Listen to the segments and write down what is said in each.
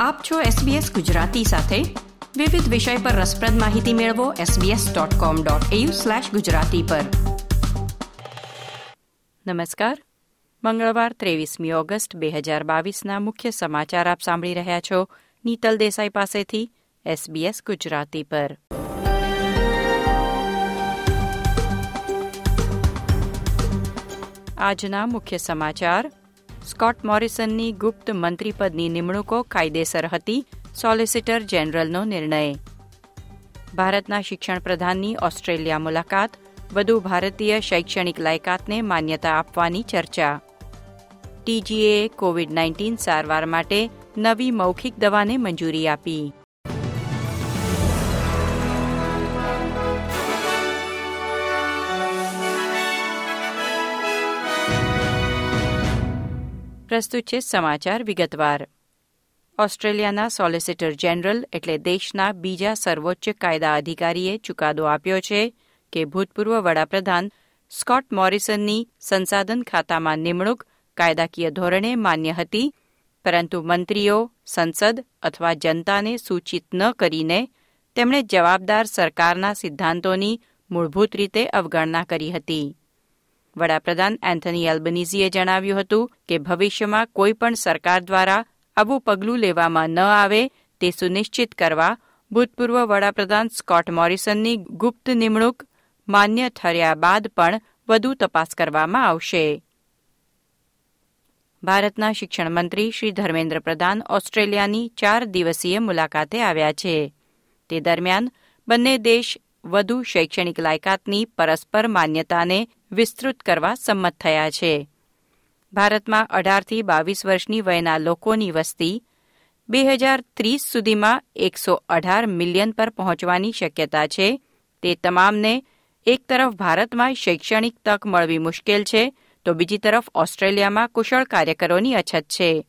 આપ છો SBS ગુજરાતી સાથે. વિવિધ વિષય પર રસપ્રદ માહિતી મેળવો sbs.com.au/gujarati પર. નમસ્કાર. મંગળવાર ત્રેવીસમી ઓગસ્ટ બે હજાર બાવીસના મુખ્ય સમાચાર આપ સાંભળી રહ્યા છો નીતલ દેસાઈ પાસેથી SBS ગુજરાતી પર. આજના મુખ્ય સમાચાર. સ્કોટ મોરિસનની ગુપ્ત મંત્રીપદની નિમણૂકો કાયદેસર હતી, સોલિસિટર જનરલનો નિર્ણય. ભારતના શિક્ષણ પ્રધાનની ઓસ્ટ્રેલિયા મુલાકાત, વધુ ભારતીય શૈક્ષણિક લાયકાતને માન્યતા આપવાની ચર્ચા. ટીજીએ કોવિડ નાઇન્ટીન સારવાર માટે નવી મૌખિક દવાને મંજૂરી આપી. પ્રસ્તુત છે સમાચાર વિગતવાર. ઓસ્ટ્રેલિયાના સોલિસિટર જનરલ એટલે દેશના બીજા સર્વોચ્ચ કાયદા અધિકારીએ ચુકાદો આપ્યો છે કે ભૂતપૂર્વ વડાપ્રધાન સ્કોટ મોરિસનની સંસાધન ખાતામાં નિમણૂક કાયદાકીય ધોરણે માન્ય હતી, પરંતુ મંત્રીઓ, સંસદ અથવા જનતાને સૂચિત ન કરીને તેમણે જવાબદાર સરકારના સિદ્ધાંતોની મૂળભૂત રીતે અવગણના કરી હતી. વડાપ્રધાન એન્થની એલ્બનીઝીએ જણાવ્યું હતું કે ભવિષ્યમાં કોઈપણ સરકાર દ્વારા આવું પગલું લેવામાં ન આવે તે સુનિશ્ચિત કરવા ભૂતપૂર્વ વડાપ્રધાન સ્કોટ મોરિસનની ગુપ્ત નિમણૂક માન્ય ઠર્યા બાદ પણ વધુ તપાસ કરવામાં આવશે. ભારતના શિક્ષણ મંત્રી શ્રી ધર્મેન્દ્ર પ્રધાન ઓસ્ટ્રેલિયાની ચાર દિવસીય મુલાકાતે આવ્યા છે. તે દરમિયાન બંને દેશ વધુ શૈક્ષણિક લાયકાતની પરસ્પર માન્યતાને વિસ્તૃત કરવા સંમત થયા છે. ભારતમાં અઢારથી બાવીસ વર્ષની વયના લોકોની વસ્તી બે હજાર ત્રીસ સુધીમાં એકસો અઢાર મિલિયન પર પહોંચવાની શક્યતા છે. તે તમામને એક તરફ ભારતમાં શૈક્ષણિક તક મળવી મુશ્કેલ છે, તો બીજી તરફ ઓસ્ટ્રેલિયામાં કુશળ કાર્યકરોની અછત છે.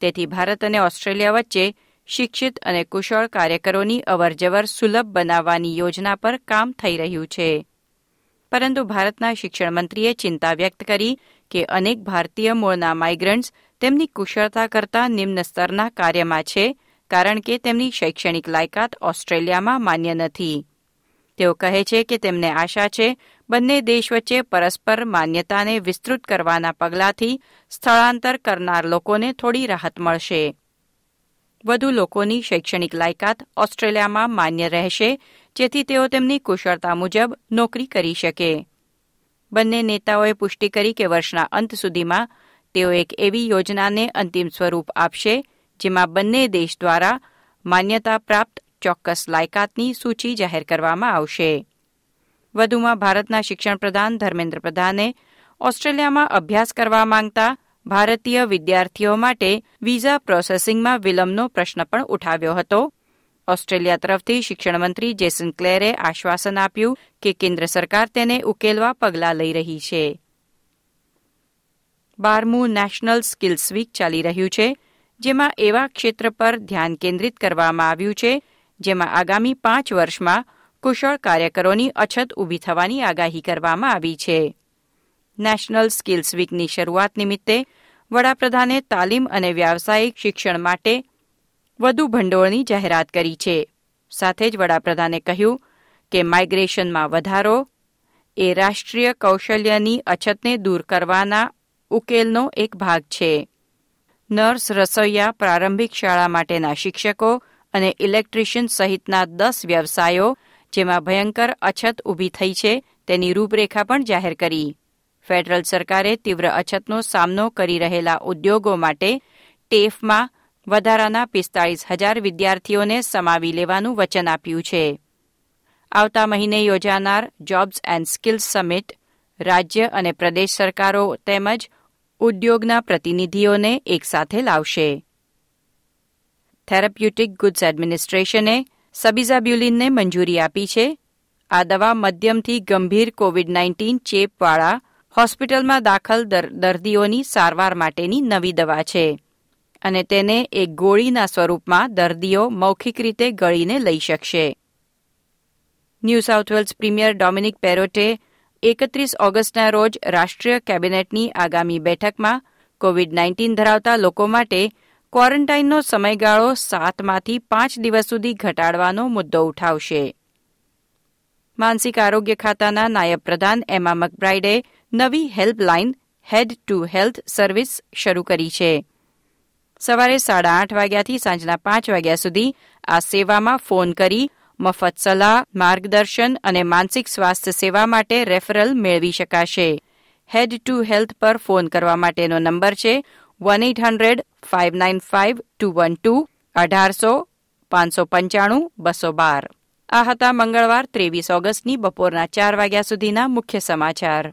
તેથી ભારત અને ઓસ્ટ્રેલિયા વચ્ચે શિક્ષિત અને કુશળ કાર્યકરોની અવરજવર સુલભ બનાવવાની યોજના પર કામ થઈ રહ્યું છે. પરંતુ ભારતના શિક્ષણ મંત્રીએ ચિંતા વ્યક્ત કરી કે અનેક ભારતીય મૂળના માઇગ્રન્ટ્સ તેમની કુશળતા કરતાં નિમ્ન સ્તરના કાર્યમાં છે, કારણ કે તેમની શૈક્ષણિક લાયકાત ઓસ્ટ્રેલિયામાં માન્ય નથી. તેઓ કહે છે કે તેમને આશા છે, બંને દેશ વચ્ચે પરસ્પર માન્યતાને વિસ્તૃત કરવાના પગલાંથી સ્થળાંતર કરનાર લોકોને થોડી રાહત મળશે. વધુ લોકોની શૈક્ષણિક લાયકાત ઓસ્ટ્રેલિયામાં માન્ય રહેશે, જેથી તેઓ તેમની કુશળતા મુજબ નોકરી કરી શકે. બંને નેતાઓએ પુષ્ટિ કરી કે વર્ષના અંત સુધીમાં તેઓ એક એવી યોજનાને અંતિમ સ્વરૂપ આપશે, જેમાં બંને દેશ દ્વારા માન્યતા પ્રાપ્ત ચોક્કસ લાયકાતની સૂચિ જાહેર કરવામાં આવશે. વધુમાં ભારતના શિક્ષણ પ્રધાન ધર્મેન્દ્ર પ્રધાને ઓસ્ટ્રેલિયામાં અભ્યાસ કરવા માંગતા ભારતીય વિદ્યાર્થીઓ માટે વિઝા પ્રોસેસિંગમાં વિલંબનો પ્રશ્ન પણ ઉઠાવ્યો હતો. ઓસ્ટ્રેલિયા તરફથી શિક્ષણમંત્રી જેસન ક્લેરે આશ્વાસન આપ્યું કે કેન્દ્ર સરકાર તેને ઉકેલવા પગલાં લઈ રહી છે. બારમું નેશનલ સ્કિલ્સ વીક ચાલી રહ્યું છે, જેમાં એવા ક્ષેત્ર પર ધ્યાન કેન્દ્રિત કરવામાં આવ્યું છે, જેમાં આગામી પાંચ વર્ષમાં કુશળ કાર્યકરોની અછત ઊભી થવાની આગાહી કરવામાં આવી છે. નેશનલ સ્કિલ્સ વીકની શરૂઆત નિમિત્તે વડાપ્રધાને તાલીમ અને વ્યાવસાયિક શિક્ષણ માટે વધુ ભંડોળની જાહેરાત કરી છે. સાથે જ વડાપ્રધાને કહ્યું કે માઇગ્રેશનમાં વધારો એ રાષ્ટ્રીય કૌશલ્યની અછતને દૂર કરવાના ઉકેલનો એક ભાગ છે. નર્સ રસોઈયા પ્રારંભિક શાળા માટેના શિક્ષકો અને ઇલેક્ટ્રિશિયન સહિતના દસ વ્યવસાયો જેમાં ભયંકર અછત ઊભી થઈ છે તેની રૂપરેખા પણ જાહેર કરી. ફેડરલ સરકારે તીવ્ર અછતનો સામનો કરી રહેલા ઉદ્યોગો માટે ટેફમાં વધારાના પિસ્તાળીસ હજાર વિદ્યાર્થીઓને સમાવી લેવાનું વચન આપ્યું છે. આવતા મહિને યોજાનાર જોબ્સ એન્ડ સ્કિલ્સ સમિટ રાજ્ય અને પ્રદેશ સરકારો તેમજ ઉદ્યોગના પ્રતિનિધિઓને એકસાથે લાવશે. થેરાપ્યુટિક ગુડ્સ એડમિનિસ્ટ્રેશને સબિઝાબ્યુલિનને મંજૂરી આપી છે. આ દવા મધ્યમથી ગંભીર કોવિડ નાઇન્ટીન ચેપવાળા હોસ્પિટલમાં દાખલ દર્દીઓની સારવાર માટેની નવી દવા છે. અને તેને એક ગોળીના સ્વરૂપમાં દર્દીઓ મૌખિક રીતે ગળીને લઈ શકશે. New South Wales Premier Dominic Perrottet એકત્રીસ ઓગસ્ટના રોજ રાષ્ટ્રીય કેબિનેટની આગામી બેઠકમાં કોવિડ નાઇન્ટીન ધરાવતા લોકો માટે ક્વોરન્ટાઇનનો સમયગાળો સાતમાંથી પાંચ દિવસ સુધી ઘટાડવાનો મુદ્દો ઉઠાવશે. માનસિક આરોગ્ય ખાતાના નાયબ પ્રધાન એમા મકબ્રાઇડે નવી helpline head to health service શરૂ કરી છે. સવારે સાડા આઠ વાગ્યાથી સાંજના પાંચ વાગ્યા સુધી આ સેવામાં ફોન કરી મફત સલાહ, માર્ગદર્શન અને માનસિક સ્વાસ્થ્ય સેવા માટે રેફરલ મેળવી શકાશે. હેડ ટુ હેલ્થ પર ફોન કરવા માટેનો નંબર છે one eight hundred five nine five two one two અઢારસો પાંચસો પંચાણું બસો બાર. આ હતા મંગળવાર ત્રેવીસ ઓગસ્ટની બપોરના ચાર વાગ્યા સુધીના મુખ્ય સમાચાર.